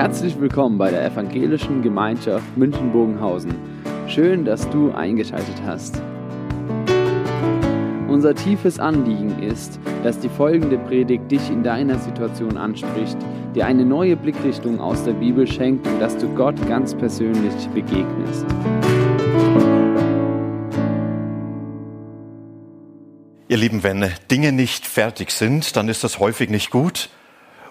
Herzlich willkommen bei der Evangelischen Gemeinschaft München-Bogenhausen. Schön, dass du eingeschaltet hast. Unser tiefes Anliegen ist, dass die folgende Predigt dich in deiner Situation anspricht, dir eine neue Blickrichtung aus der Bibel schenkt und dass du Gott ganz persönlich begegnest. Ihr Lieben, wenn Dinge nicht fertig sind, dann ist das häufig nicht gut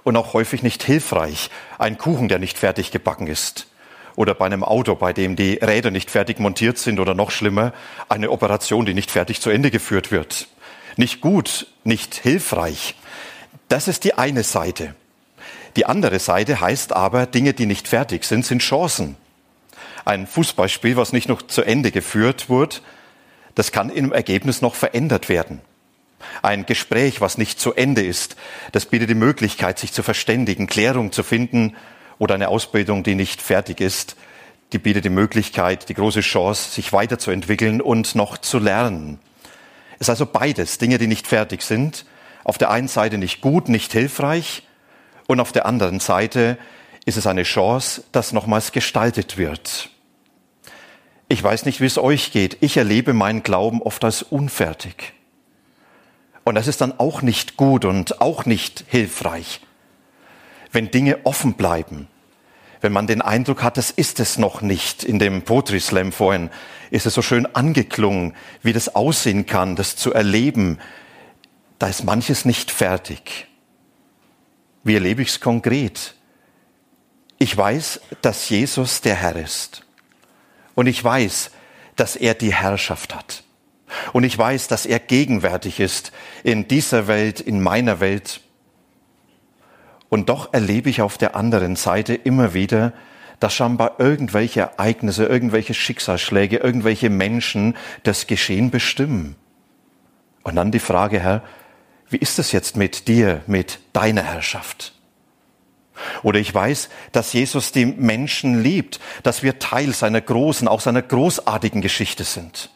und auch häufig nicht hilfreich. Ein Kuchen, der nicht fertig gebacken ist. Oder bei einem Auto, bei dem die Räder nicht fertig montiert sind oder noch schlimmer, eine Operation, die nicht fertig zu Ende geführt wird. Nicht gut, nicht hilfreich. Das ist die eine Seite. Die andere Seite heißt aber, Dinge, die nicht fertig sind, sind Chancen. Ein Fußballspiel, was nicht noch zu Ende geführt wurde, das kann im Ergebnis noch verändert werden. Ein Gespräch, was nicht zu Ende ist, das bietet die Möglichkeit, sich zu verständigen, Klärung zu finden oder eine Ausbildung, die nicht fertig ist, die bietet die Möglichkeit, die große Chance, sich weiterzuentwickeln und noch zu lernen. Es ist also beides, Dinge, die nicht fertig sind, auf der einen Seite nicht gut, nicht hilfreich und auf der anderen Seite ist es eine Chance, dass nochmals gestaltet wird. Ich weiß nicht, wie es euch geht. Ich erlebe meinen Glauben oft als unfertig. Und das ist dann auch nicht gut und auch nicht hilfreich. Wenn Dinge offen bleiben, wenn man den Eindruck hat, das ist es noch nicht. In dem Poetry Slam vorhin ist es so schön angeklungen, wie das aussehen kann, das zu erleben. Da ist manches nicht fertig. Wie erlebe ich es konkret? Ich weiß, dass Jesus der Herr ist. Und ich weiß, dass er die Herrschaft hat. Und ich weiß, dass er gegenwärtig ist in dieser Welt, in meiner Welt. Und doch erlebe ich auf der anderen Seite immer wieder, dass scheinbar irgendwelche Ereignisse, irgendwelche Schicksalsschläge, irgendwelche Menschen das Geschehen bestimmen. Und dann die Frage, Herr, wie ist es jetzt mit dir, mit deiner Herrschaft? Oder ich weiß, dass Jesus die Menschen liebt, dass wir Teil seiner großen, auch seiner großartigen Geschichte sind.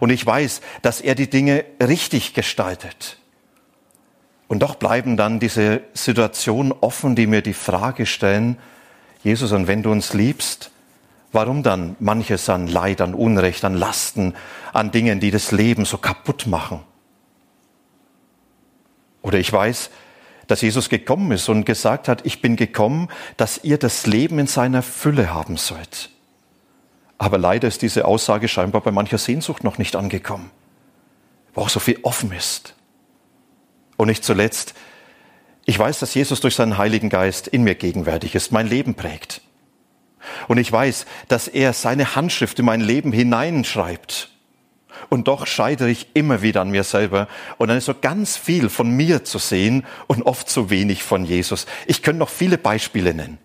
Und ich weiß, dass er die Dinge richtig gestaltet. Und doch bleiben dann diese Situationen offen, die mir die Frage stellen, Jesus, und wenn du uns liebst, warum dann manches an Leid, an Unrecht, an Lasten, an Dingen, die das Leben so kaputt machen? Oder ich weiß, dass Jesus gekommen ist und gesagt hat, ich bin gekommen, dass ihr das Leben in seiner Fülle haben sollt. Aber leider ist diese Aussage scheinbar bei mancher Sehnsucht noch nicht angekommen, wo auch so viel offen ist. Und nicht zuletzt, ich weiß, dass Jesus durch seinen Heiligen Geist in mir gegenwärtig ist, mein Leben prägt. Und ich weiß, dass er seine Handschrift in mein Leben hineinschreibt. Und doch scheitere ich immer wieder an mir selber. Und dann ist so ganz viel von mir zu sehen und oft zu wenig von Jesus. Ich könnte noch viele Beispiele nennen.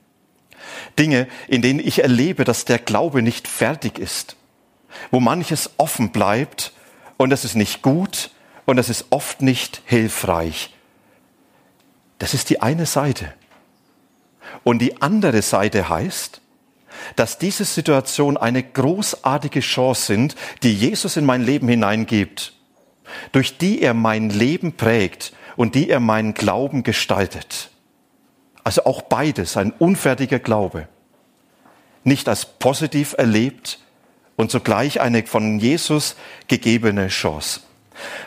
Dinge, in denen ich erlebe, dass der Glaube nicht fertig ist, wo manches offen bleibt und das ist nicht gut und das ist oft nicht hilfreich. Das ist die eine Seite. Und die andere Seite heißt, dass diese Situation eine großartige Chance sind, die Jesus in mein Leben hineingibt, durch die er mein Leben prägt und die er meinen Glauben gestaltet. Also auch beides, ein unfertiger Glaube. Nicht als positiv erlebt und zugleich eine von Jesus gegebene Chance.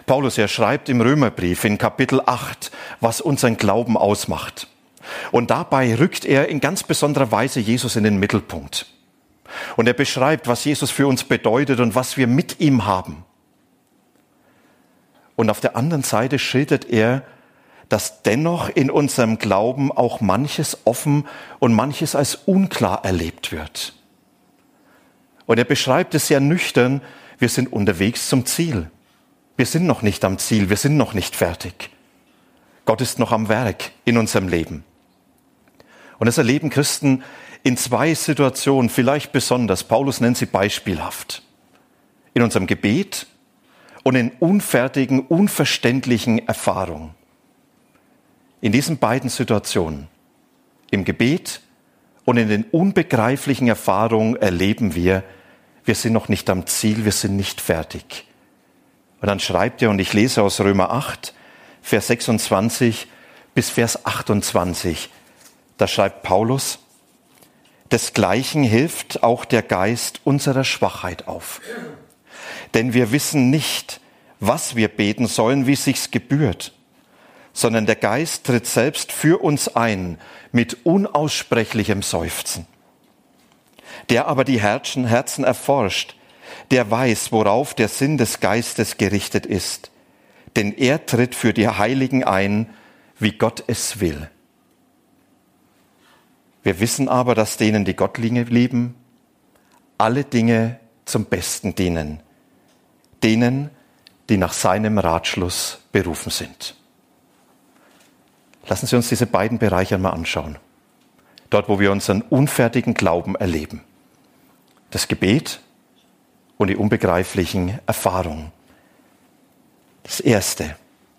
Paulus, er schreibt im Römerbrief in Kapitel 8, was unseren Glauben ausmacht. Und dabei rückt er in ganz besonderer Weise Jesus in den Mittelpunkt. Und er beschreibt, was Jesus für uns bedeutet und was wir mit ihm haben. Und auf der anderen Seite schildert er dass dennoch in unserem Glauben auch manches offen und manches als unklar erlebt wird. Und er beschreibt es sehr nüchtern, wir sind unterwegs zum Ziel. Wir sind noch nicht am Ziel, wir sind noch nicht fertig. Gott ist noch am Werk in unserem Leben. Und das erleben Christen in zwei Situationen vielleicht besonders. Paulus nennt sie beispielhaft. In unserem Gebet und in unfertigen, unverständlichen Erfahrungen. In diesen beiden Situationen, im Gebet und in den unbegreiflichen Erfahrungen erleben wir, wir sind noch nicht am Ziel, wir sind nicht fertig. Und dann schreibt er, und ich lese aus Römer 8, Vers 26 bis Vers 28, Da schreibt Paulus, desgleichen hilft auch der Geist unserer Schwachheit auf. Denn wir wissen nicht, was wir beten sollen, wie sich's gebührt, sondern der Geist tritt selbst für uns ein mit unaussprechlichem Seufzen. Der aber die Herzen, Herzen erforscht, der weiß, worauf der Sinn des Geistes gerichtet ist, denn er tritt für die Heiligen ein, wie Gott es will. Wir wissen aber, dass denen, die Gott lieben, alle Dinge zum Besten dienen. Denen, die nach seinem Ratschluss berufen sind. Lassen Sie uns diese beiden Bereiche einmal anschauen. Dort, wo wir unseren unfertigen Glauben erleben. Das Gebet und die unbegreiflichen Erfahrungen. Das erste,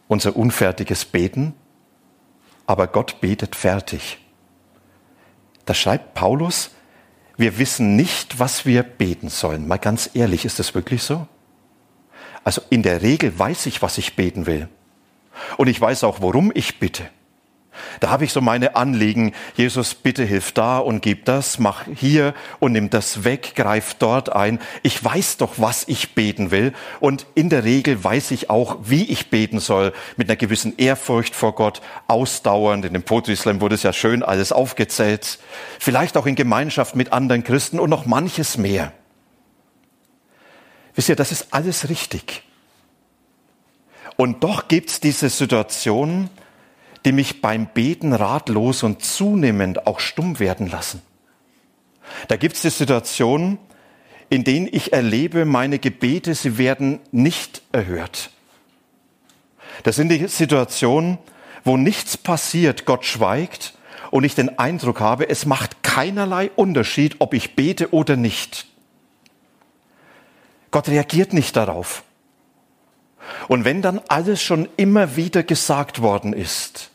unser unfertiges Beten, aber Gott betet fertig. Da schreibt Paulus, wir wissen nicht, was wir beten sollen. Mal ganz ehrlich, ist das wirklich so? Also in der Regel weiß ich, was ich beten will. Und ich weiß auch, worum ich bitte. Da habe ich so meine Anliegen. Jesus, bitte hilf da und gib das, mach hier und nimm das weg, greif dort ein. Ich weiß doch, was ich beten will. Und in der Regel weiß ich auch, wie ich beten soll, mit einer gewissen Ehrfurcht vor Gott, ausdauernd. In dem Poetry wurde es ja schön alles aufgezählt. Vielleicht auch in Gemeinschaft mit anderen Christen und noch manches mehr. Wisst ihr, das ist alles richtig. Und doch gibt es diese Situation, die mich beim Beten ratlos und zunehmend auch stumm werden lassen. Da gibt es die Situation, in denen ich erlebe, meine Gebete, sie werden nicht erhört. Das sind die Situationen, wo nichts passiert, Gott schweigt und ich den Eindruck habe, es macht keinerlei Unterschied, ob ich bete oder nicht. Gott reagiert nicht darauf. Und wenn dann alles schon immer wieder gesagt worden ist,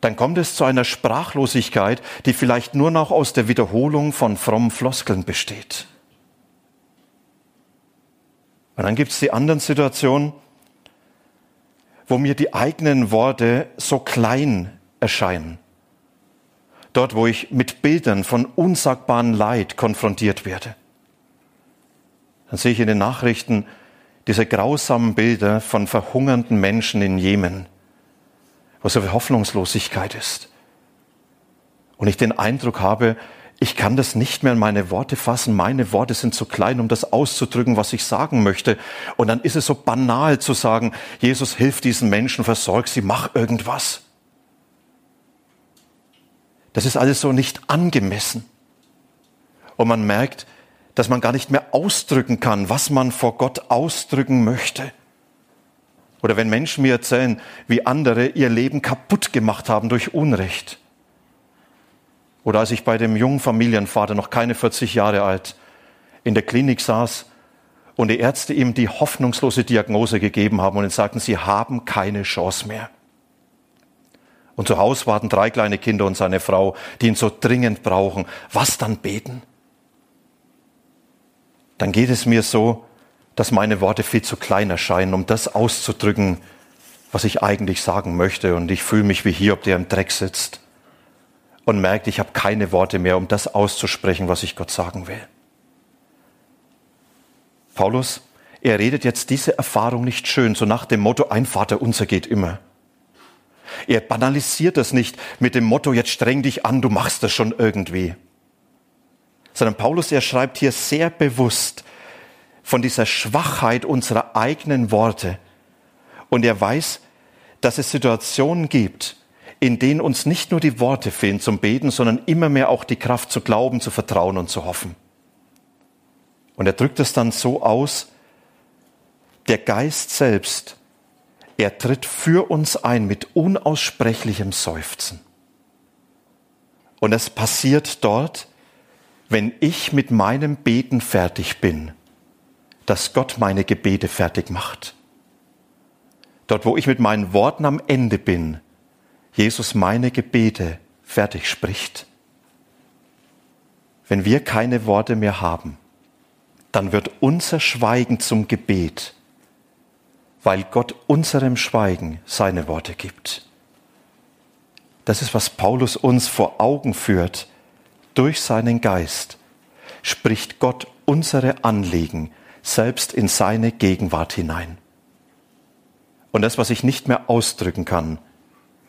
dann kommt es zu einer Sprachlosigkeit, die vielleicht nur noch aus der Wiederholung von frommen Floskeln besteht. Und dann gibt es die anderen Situationen, wo mir die eigenen Worte so klein erscheinen. Dort, wo ich mit Bildern von unsagbaren Leid konfrontiert werde. Dann sehe ich in den Nachrichten diese grausamen Bilder von verhungernden Menschen in Jemen, wo so viel Hoffnungslosigkeit ist. Und ich den Eindruck habe, ich kann das nicht mehr in meine Worte fassen. Meine Worte sind zu klein, um das auszudrücken, was ich sagen möchte. Und dann ist es so banal zu sagen, Jesus, hilf diesen Menschen, versorg sie, mach irgendwas. Das ist alles so nicht angemessen. Und man merkt, dass man gar nicht mehr ausdrücken kann, was man vor Gott ausdrücken möchte. Oder wenn Menschen mir erzählen, wie andere ihr Leben kaputt gemacht haben durch Unrecht. Oder als ich bei dem jungen Familienvater, noch keine 40 Jahre alt, in der Klinik saß und die Ärzte ihm die hoffnungslose Diagnose gegeben haben und ihm sagten, sie haben keine Chance mehr. Und zu Hause warten drei kleine Kinder und seine Frau, die ihn so dringend brauchen. Was dann beten? Dann geht es mir so, dass meine Worte viel zu klein erscheinen, um das auszudrücken, was ich eigentlich sagen möchte. Und ich fühle mich wie Hiob, der im Dreck sitzt und merkt, ich habe keine Worte mehr, um das auszusprechen, was ich Gott sagen will. Paulus, er redet jetzt diese Erfahrung nicht schön, so nach dem Motto, ein Vater unser geht immer. Er banalisiert das nicht mit dem Motto, jetzt streng dich an, du machst das schon irgendwie sondern Paulus, er schreibt hier sehr bewusst von dieser Schwachheit unserer eigenen Worte. Und er weiß, dass es Situationen gibt, in denen uns nicht nur die Worte fehlen zum Beten, sondern immer mehr auch die Kraft zu glauben, zu vertrauen und zu hoffen. Und er drückt es dann so aus, der Geist selbst, er tritt für uns ein mit unaussprechlichem Seufzen. Und es passiert dort, wenn ich mit meinem Beten fertig bin, dass Gott meine Gebete fertig macht. Dort, wo ich mit meinen Worten am Ende bin, Jesus meine Gebete fertig spricht. Wenn wir keine Worte mehr haben, dann wird unser Schweigen zum Gebet, weil Gott unserem Schweigen seine Worte gibt. Das ist, was Paulus uns vor Augen führt. Durch seinen Geist spricht Gott unsere Anliegen selbst in seine Gegenwart hinein. Und das, was ich nicht mehr ausdrücken kann,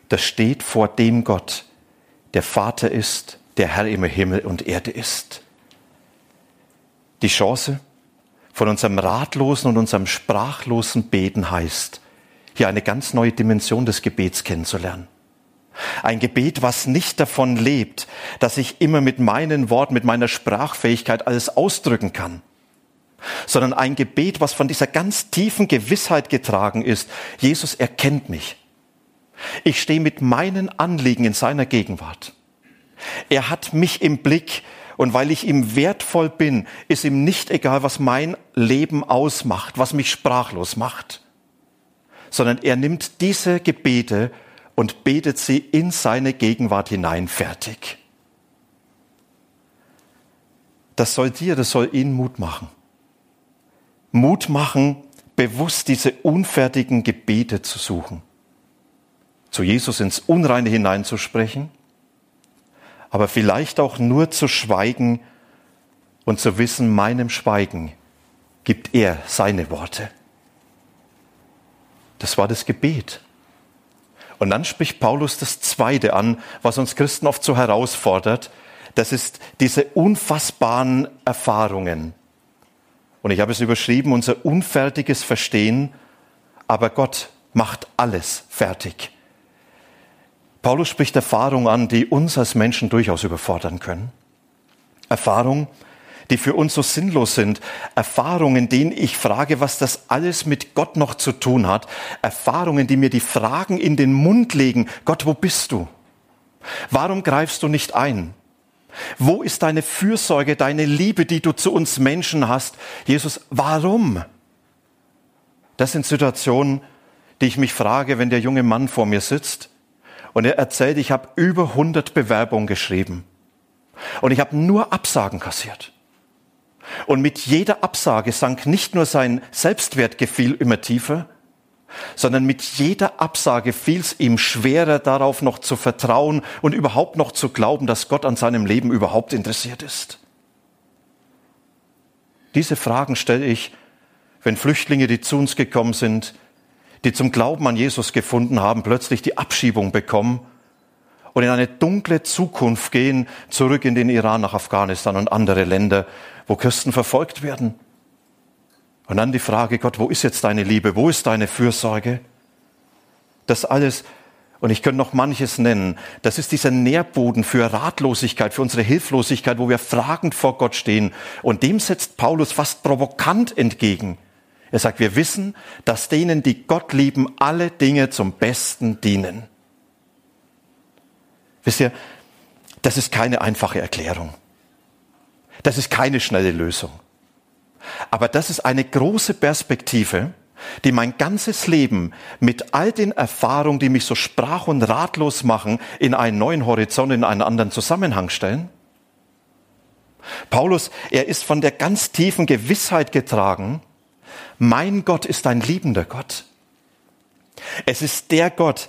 das steht vor dem Gott, der Vater ist, der Herr im Himmel und Erde ist. Die Chance von unserem ratlosen und unserem sprachlosen Beten heißt, hier eine ganz neue Dimension des Gebets kennenzulernen. Ein Gebet, was nicht davon lebt, dass ich immer mit meinen Worten, mit meiner Sprachfähigkeit alles ausdrücken kann, sondern ein Gebet, was von dieser ganz tiefen Gewissheit getragen ist. Jesus erkennt mich. Ich stehe mit meinen Anliegen in seiner Gegenwart. Er hat mich im Blick und weil ich ihm wertvoll bin, ist ihm nicht egal, was mein Leben ausmacht, was mich sprachlos macht, sondern er nimmt diese Gebete und betet sie in seine Gegenwart hinein fertig. Das soll dir, das soll ihn Mut machen. Mut machen, bewusst diese unfertigen Gebete zu suchen, zu Jesus ins Unreine hineinzusprechen, aber vielleicht auch nur zu schweigen und zu wissen, meinem Schweigen gibt er seine Worte. Das war das Gebet. Und dann spricht Paulus das Zweite an, was uns Christen oft so herausfordert. Das ist diese unfassbaren Erfahrungen. Und ich habe es überschrieben, unser unfertiges Verstehen, aber Gott macht alles fertig. Paulus spricht Erfahrungen an, die uns als Menschen durchaus überfordern können. Erfahrungen, die für uns so sinnlos sind, Erfahrungen, denen ich frage, was das alles mit Gott noch zu tun hat, Erfahrungen, die mir die Fragen in den Mund legen, Gott, wo bist du? Warum greifst du nicht ein? Wo ist deine Fürsorge, deine Liebe, die du zu uns Menschen hast? Jesus, warum? Das sind Situationen, die ich mich frage, wenn der junge Mann vor mir sitzt und er erzählt, ich habe über 100 Bewerbungen geschrieben und ich habe nur Absagen kassiert. Und mit jeder Absage sank nicht nur sein Selbstwertgefühl immer tiefer, sondern mit jeder Absage fiel es ihm schwerer darauf noch zu vertrauen und überhaupt noch zu glauben, dass Gott an seinem Leben überhaupt interessiert ist. Diese Fragen stelle ich, wenn Flüchtlinge, die zu uns gekommen sind, die zum Glauben an Jesus gefunden haben, plötzlich die Abschiebung bekommen und in eine dunkle Zukunft gehen, zurück in den Iran, nach Afghanistan und andere Länder, wo Christen verfolgt werden. Und dann die Frage, Gott, wo ist jetzt deine Liebe? Wo ist deine Fürsorge? Das alles, und ich könnte noch manches nennen, das ist dieser Nährboden für Ratlosigkeit, für unsere Hilflosigkeit, wo wir fragend vor Gott stehen. Und dem setzt Paulus fast provokant entgegen. Er sagt, wir wissen, dass denen, die Gott lieben, alle Dinge zum Besten dienen. Wisst ihr, das ist keine einfache Erklärung. Das ist keine schnelle Lösung. Aber das ist eine große Perspektive, die mein ganzes Leben mit all den Erfahrungen, die mich so sprach und ratlos machen, in einen neuen Horizont, in einen anderen Zusammenhang stellen. Paulus, er ist von der ganz tiefen Gewissheit getragen, mein Gott ist ein liebender Gott. Es ist der Gott,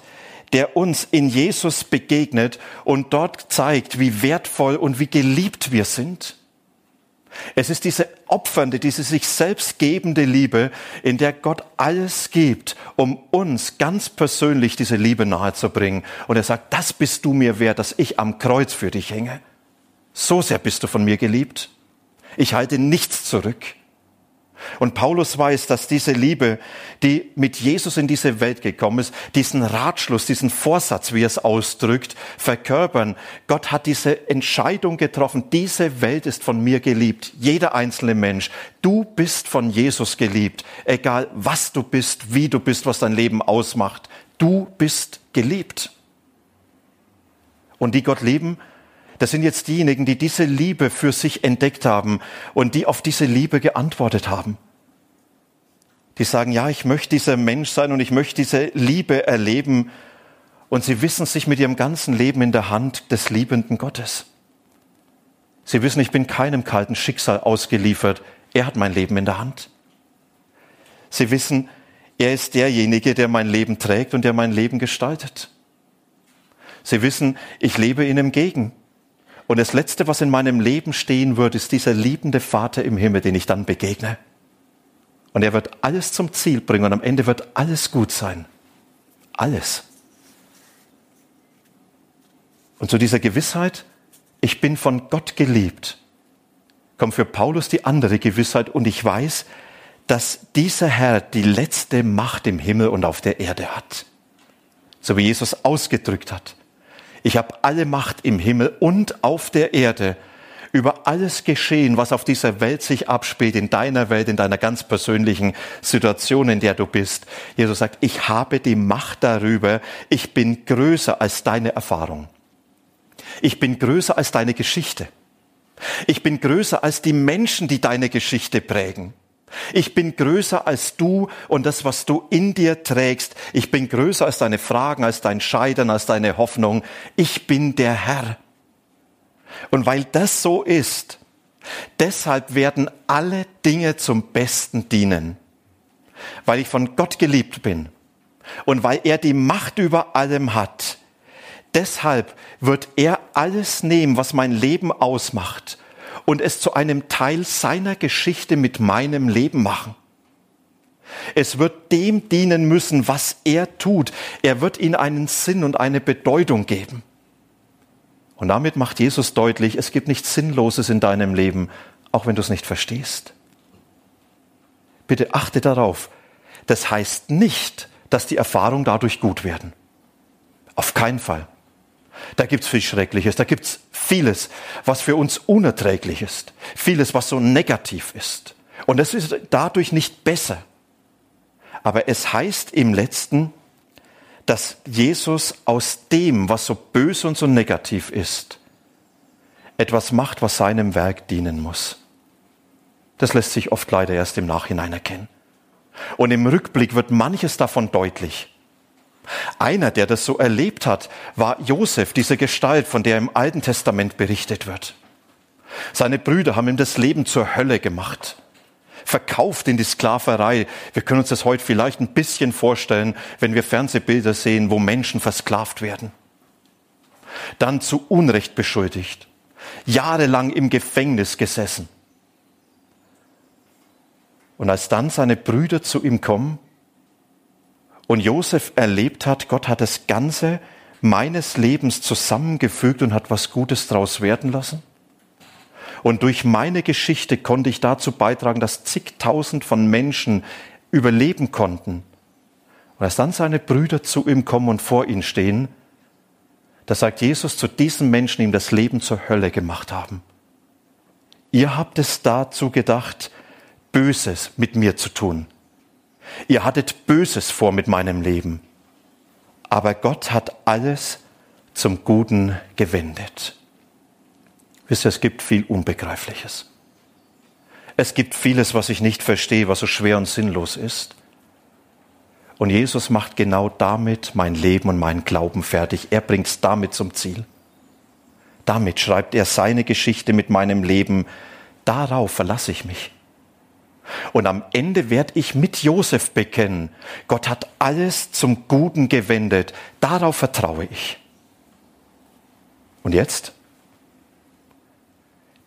der uns in Jesus begegnet und dort zeigt, wie wertvoll und wie geliebt wir sind. Es ist diese opfernde, diese sich selbst gebende Liebe, in der Gott alles gibt, um uns ganz persönlich diese Liebe nahezubringen. Und er sagt, das bist du mir wert, dass ich am Kreuz für dich hänge. So sehr bist du von mir geliebt. Ich halte nichts zurück. Und Paulus weiß, dass diese Liebe, die mit Jesus in diese Welt gekommen ist, diesen Ratschluss, diesen Vorsatz, wie er es ausdrückt, verkörpern. Gott hat diese Entscheidung getroffen, diese Welt ist von mir geliebt, jeder einzelne Mensch. Du bist von Jesus geliebt, egal was du bist, wie du bist, was dein Leben ausmacht. Du bist geliebt. Und die Gott lieben, das sind jetzt diejenigen, die diese Liebe für sich entdeckt haben und die auf diese Liebe geantwortet haben. Die sagen, ja, ich möchte dieser Mensch sein und ich möchte diese Liebe erleben. Und sie wissen sich mit ihrem ganzen Leben in der Hand des liebenden Gottes. Sie wissen, ich bin keinem kalten Schicksal ausgeliefert. Er hat mein Leben in der Hand. Sie wissen, er ist derjenige, der mein Leben trägt und der mein Leben gestaltet. Sie wissen, ich lebe ihnen entgegen. Und das Letzte, was in meinem Leben stehen wird, ist dieser liebende Vater im Himmel, den ich dann begegne. Und er wird alles zum Ziel bringen und am Ende wird alles gut sein. Alles. Und zu dieser Gewissheit, ich bin von Gott geliebt, kommt für Paulus die andere Gewissheit und ich weiß, dass dieser Herr die letzte Macht im Himmel und auf der Erde hat. So wie Jesus ausgedrückt hat. Ich habe alle Macht im Himmel und auf der Erde über alles Geschehen, was auf dieser Welt sich abspielt, in deiner Welt, in deiner ganz persönlichen Situation, in der du bist. Jesus sagt, ich habe die Macht darüber, ich bin größer als deine Erfahrung. Ich bin größer als deine Geschichte. Ich bin größer als die Menschen, die deine Geschichte prägen. Ich bin größer als du und das, was du in dir trägst. Ich bin größer als deine Fragen, als dein Scheitern, als deine Hoffnung. Ich bin der Herr. Und weil das so ist, deshalb werden alle Dinge zum Besten dienen. Weil ich von Gott geliebt bin und weil er die Macht über allem hat. Deshalb wird er alles nehmen, was mein Leben ausmacht und es zu einem Teil seiner Geschichte mit meinem Leben machen. Es wird dem dienen müssen, was er tut. Er wird ihnen einen Sinn und eine Bedeutung geben. Und damit macht Jesus deutlich, es gibt nichts Sinnloses in deinem Leben, auch wenn du es nicht verstehst. Bitte achte darauf. Das heißt nicht, dass die Erfahrungen dadurch gut werden. Auf keinen Fall. Da gibt's viel Schreckliches, da gibt's vieles, was für uns unerträglich ist, vieles, was so negativ ist. Und es ist dadurch nicht besser. Aber es heißt im letzten, dass Jesus aus dem, was so böse und so negativ ist, etwas macht, was seinem Werk dienen muss. Das lässt sich oft leider erst im Nachhinein erkennen. Und im Rückblick wird manches davon deutlich. Einer, der das so erlebt hat, war Josef, diese Gestalt, von der im Alten Testament berichtet wird. Seine Brüder haben ihm das Leben zur Hölle gemacht, verkauft in die Sklaverei. Wir können uns das heute vielleicht ein bisschen vorstellen, wenn wir Fernsehbilder sehen, wo Menschen versklavt werden. Dann zu Unrecht beschuldigt, jahrelang im Gefängnis gesessen. Und als dann seine Brüder zu ihm kommen und Josef erlebt hat, Gott hat das Ganze meines Lebens zusammengefügt und hat was Gutes daraus werden lassen. Und durch meine Geschichte konnte ich dazu beitragen, dass zigtausend von Menschen überleben konnten. Und als dann seine Brüder zu ihm kommen und vor ihn stehen, da sagt Jesus zu diesen Menschen, die ihm das Leben zur Hölle gemacht haben. Ihr habt es dazu gedacht, Böses mit mir zu tun. Ihr hattet Böses vor mit meinem Leben. Aber Gott hat alles zum Guten gewendet. Wisst ihr, es gibt viel Unbegreifliches. Es gibt vieles, was ich nicht verstehe, was so schwer und sinnlos ist. Und Jesus macht genau damit mein Leben und meinen Glauben fertig. Er bringt es damit zum Ziel. Damit schreibt er seine Geschichte mit meinem Leben. Darauf verlasse ich mich. Und am Ende werde ich mit Josef bekennen, Gott hat alles zum Guten gewendet. Darauf vertraue ich. Und jetzt?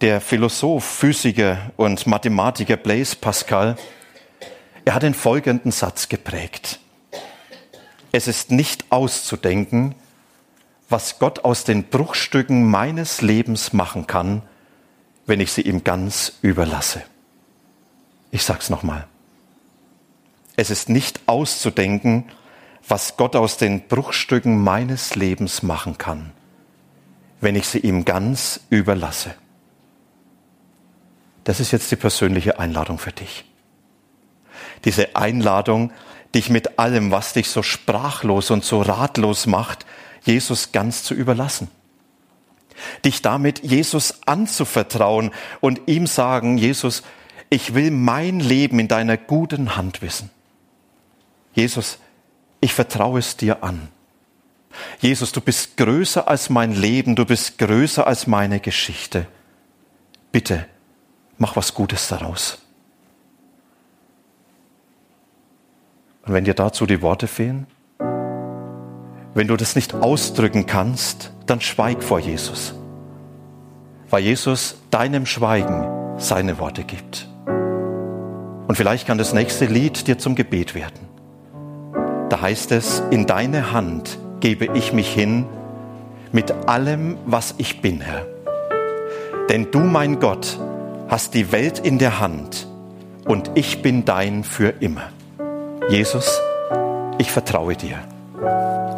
Der Philosoph, Physiker und Mathematiker Blaise Pascal, er hat den folgenden Satz geprägt. Es ist nicht auszudenken, was Gott aus den Bruchstücken meines Lebens machen kann, wenn ich sie ihm ganz überlasse. Ich sag's nochmal. Es ist nicht auszudenken, was Gott aus den Bruchstücken meines Lebens machen kann, wenn ich sie ihm ganz überlasse. Das ist jetzt die persönliche Einladung für dich. Diese Einladung, dich mit allem, was dich so sprachlos und so ratlos macht, Jesus ganz zu überlassen. Dich damit Jesus anzuvertrauen und ihm sagen, Jesus, ich will mein Leben in deiner guten Hand wissen. Jesus, ich vertraue es dir an. Jesus, du bist größer als mein Leben, du bist größer als meine Geschichte. Bitte, mach was Gutes daraus. Und wenn dir dazu die Worte fehlen, Wenn du das nicht ausdrücken kannst, dann schweig vor Jesus, weil Jesus deinem Schweigen seine Worte gibt. Und vielleicht kann das nächste Lied dir zum Gebet werden. Da heißt es, in deine Hand gebe ich mich hin mit allem, was ich bin, Herr. Denn du, mein Gott, hast die Welt in der Hand und ich bin dein für immer. Jesus, ich vertraue dir.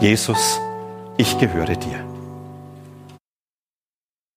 Jesus, ich gehöre dir.